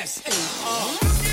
S A R.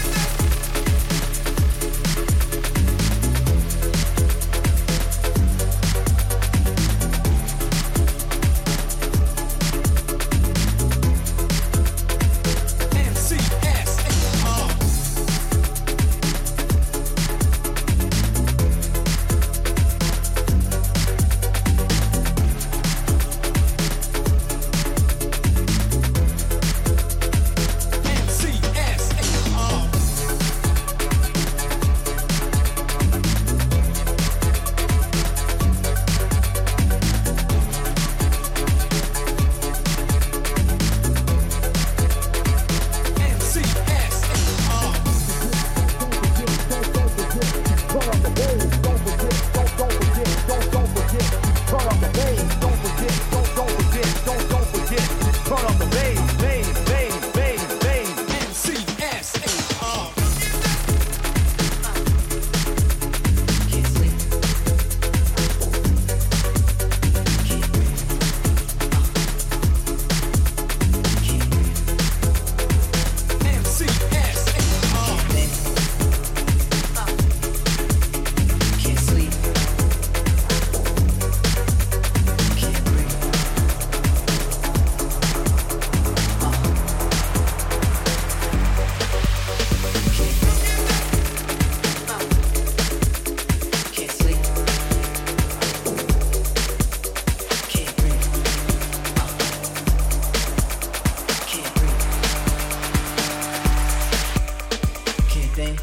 Can't.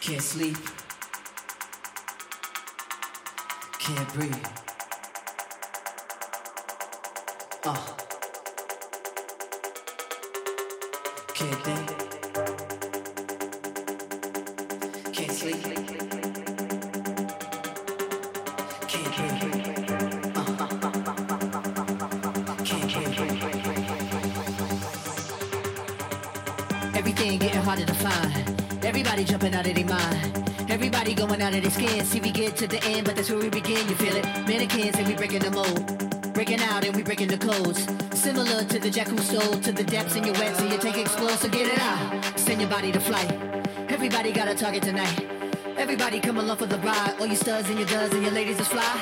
Can't sleep. Can't breathe. Uh. Can't think. Jumping out of their mind. Everybody going out of their skin. See, we get to the end, but that's where we begin. You feel it? Mannequins and we breaking the mold. Breaking out and we breaking the codes. Similar to the jack who stole to the depths and you're wet, so you take explode. So get it out. Send your body to flight. Everybody got a target tonight. Everybody come along for the ride. All you studs and your duds and your ladies is fly.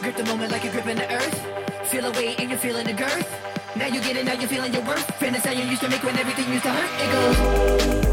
Grip the moment like you're gripping the earth. Feel a weight and you're feeling the girth. Now you get it, now you're feeling your worth. How you used to make when everything used to hurt. It goes.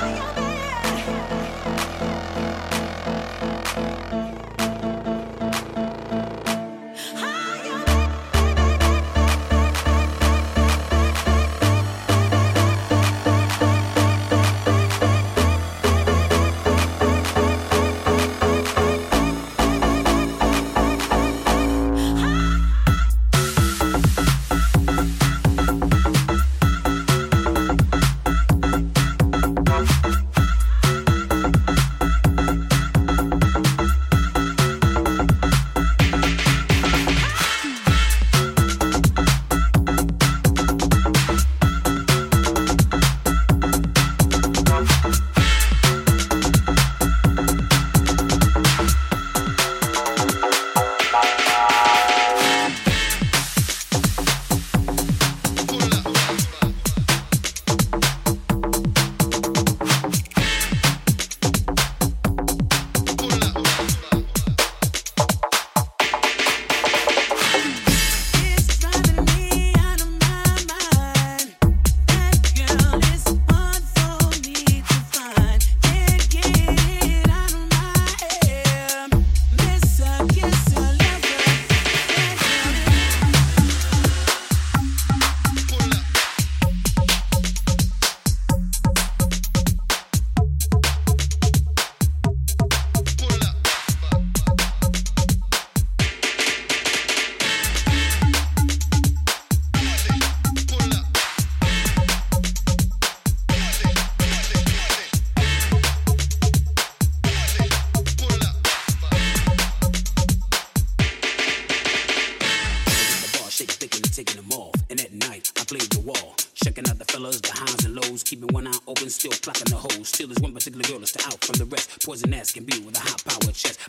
Thank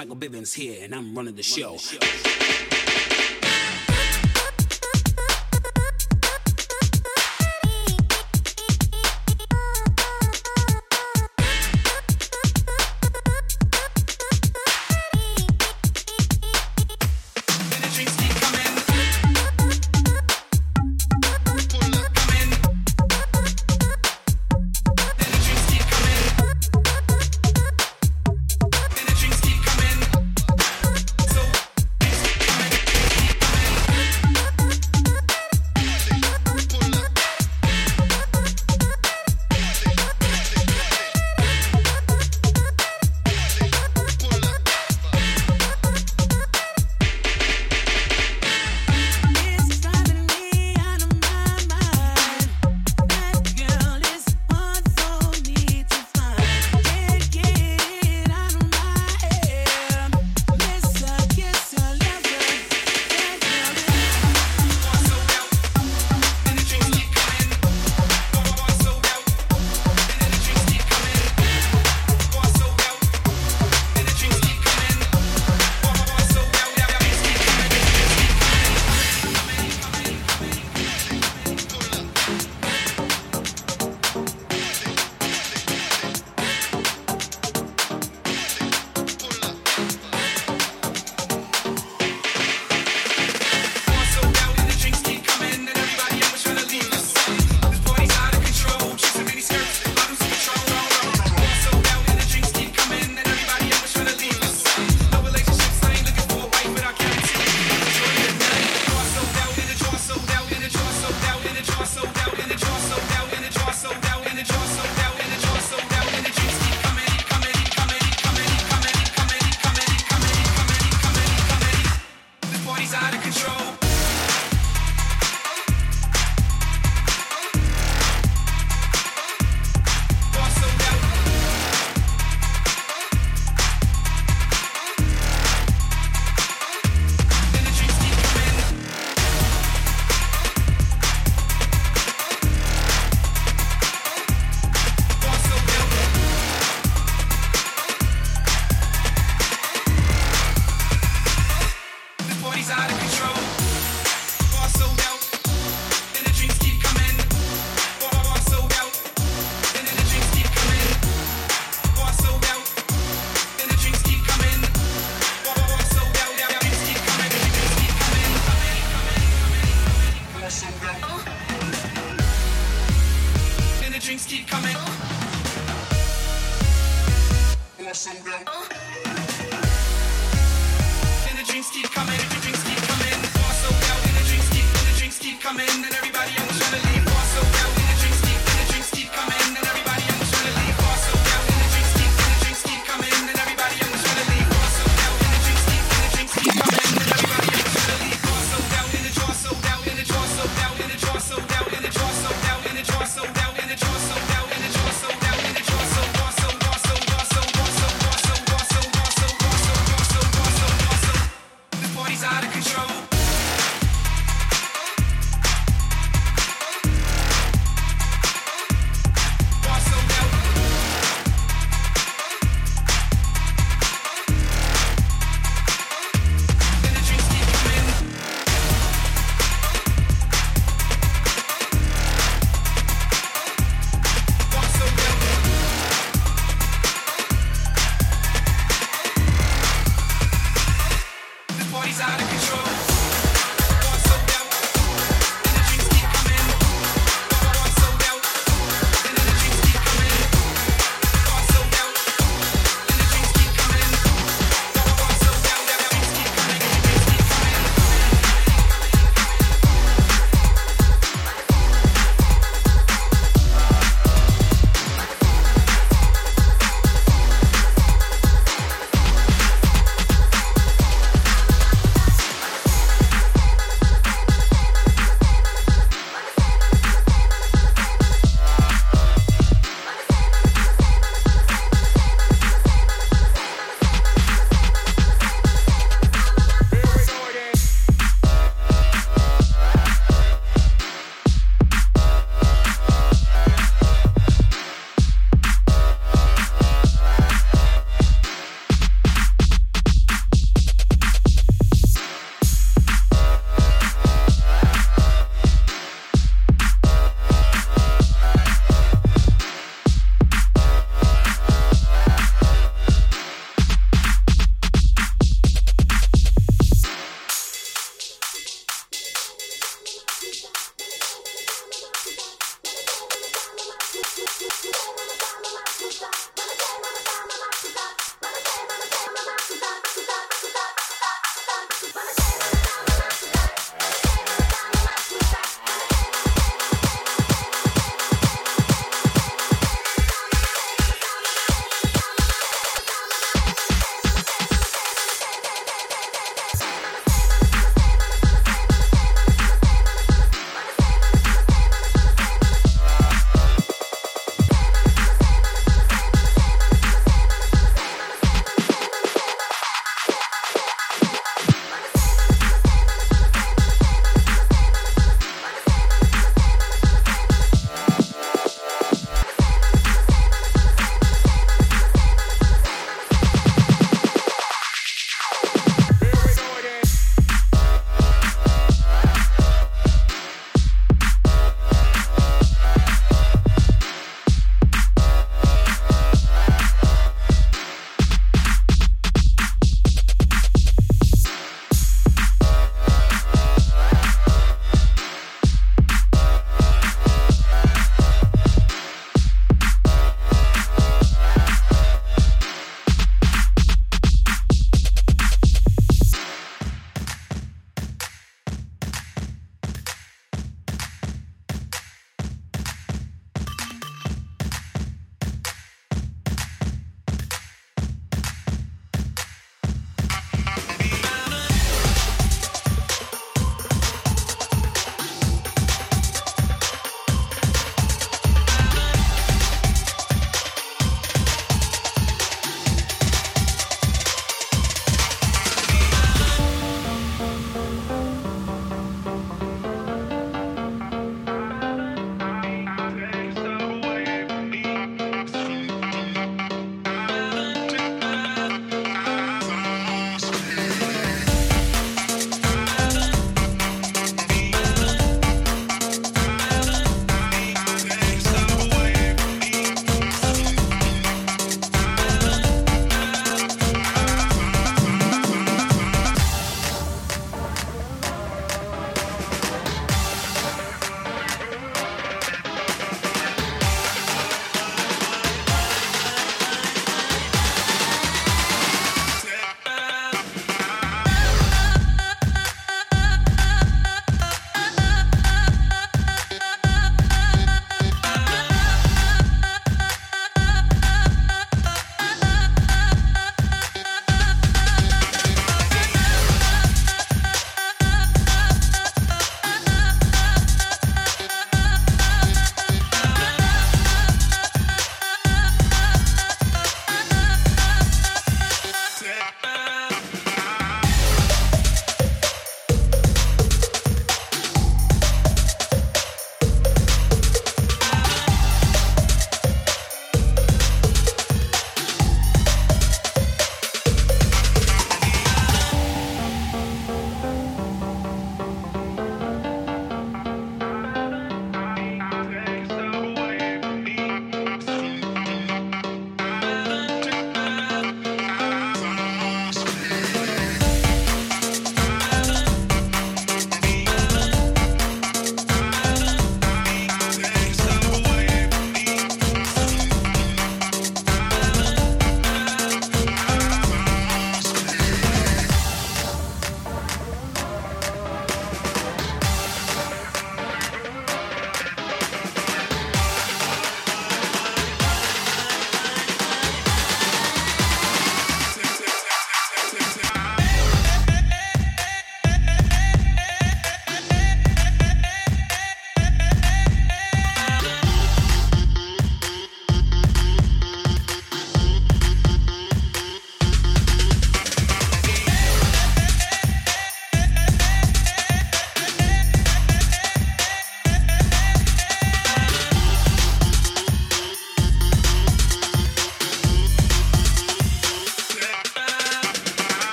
Michael Bivins here, and I'm running the show.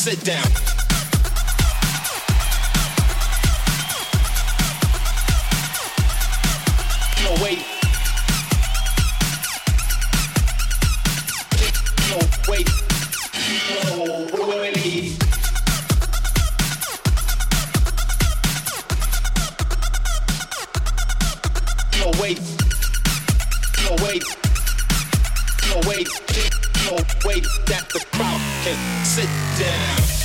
Sit down. and sit down.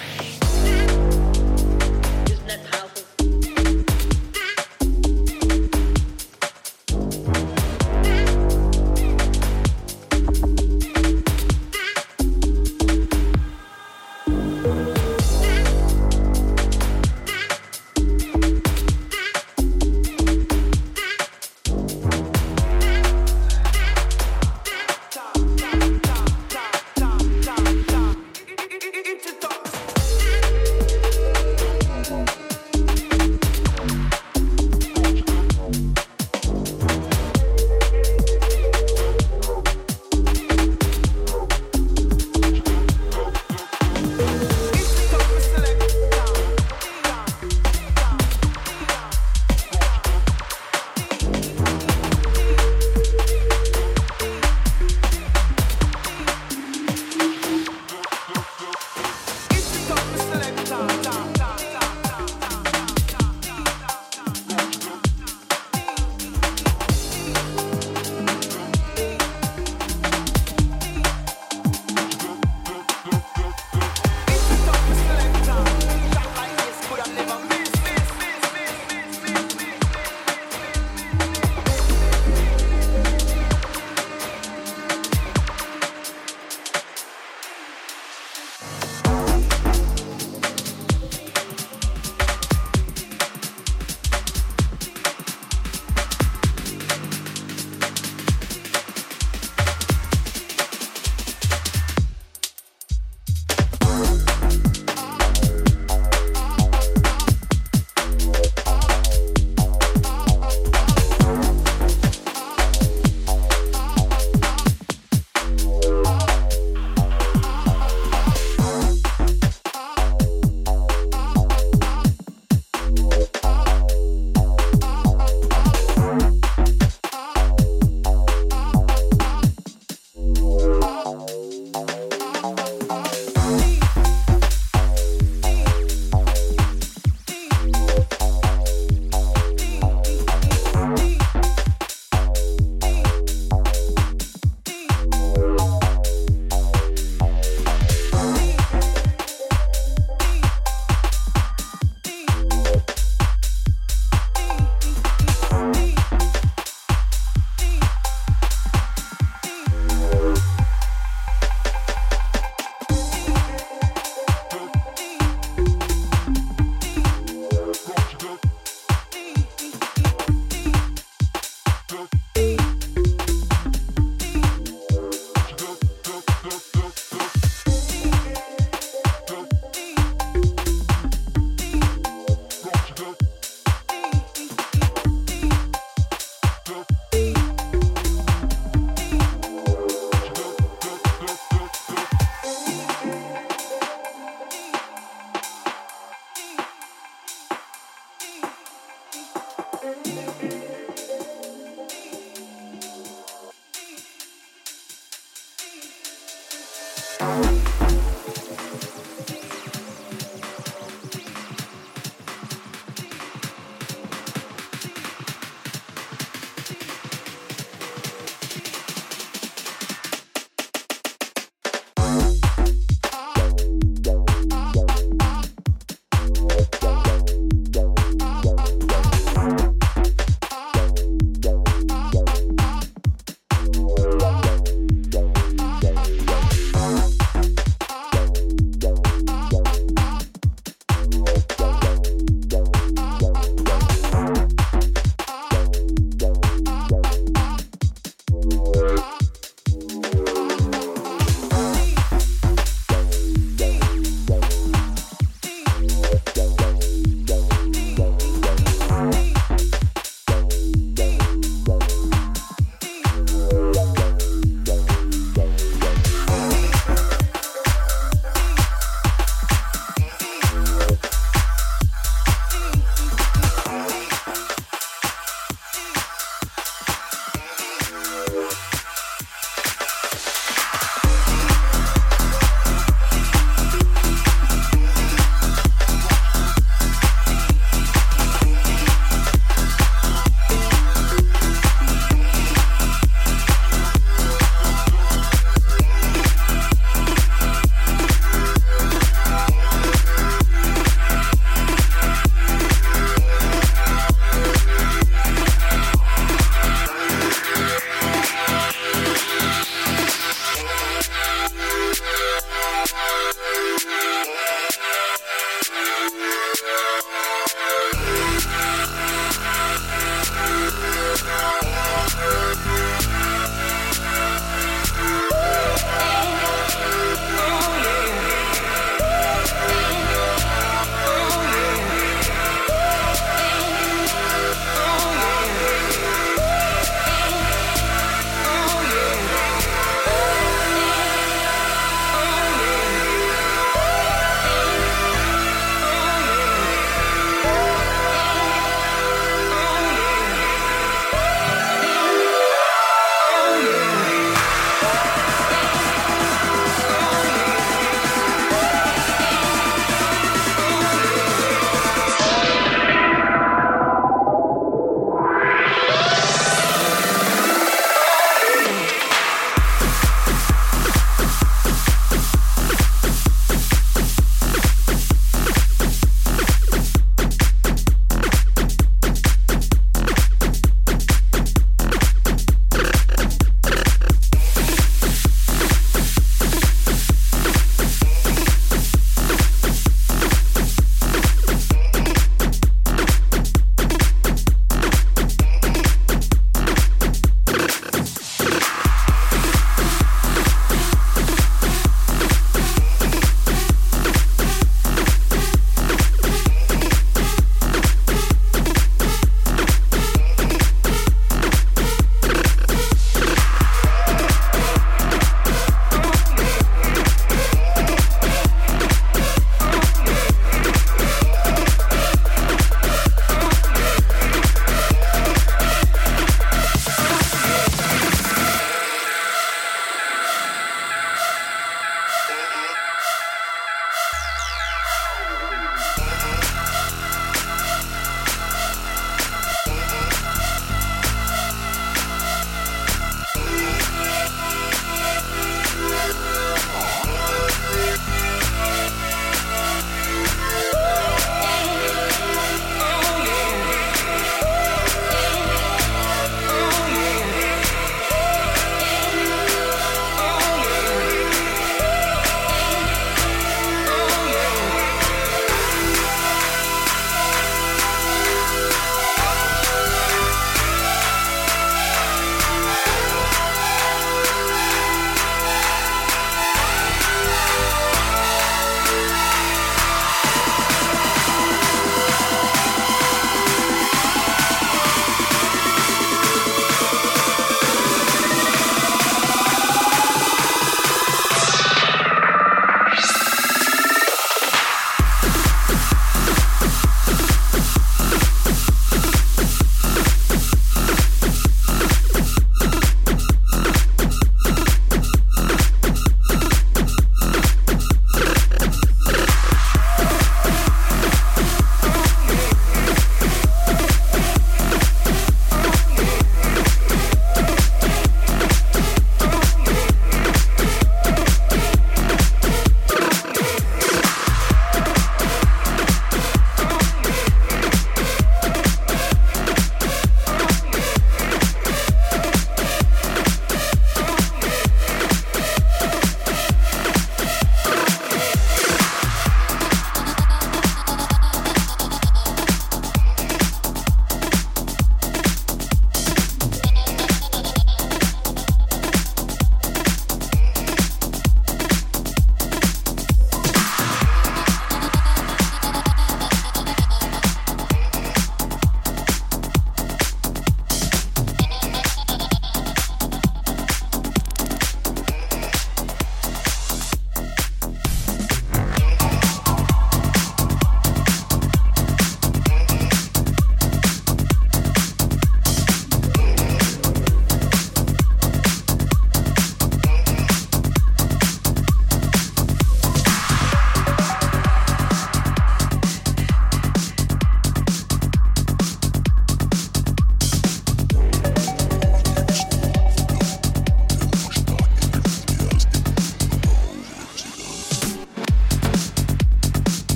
Yeah.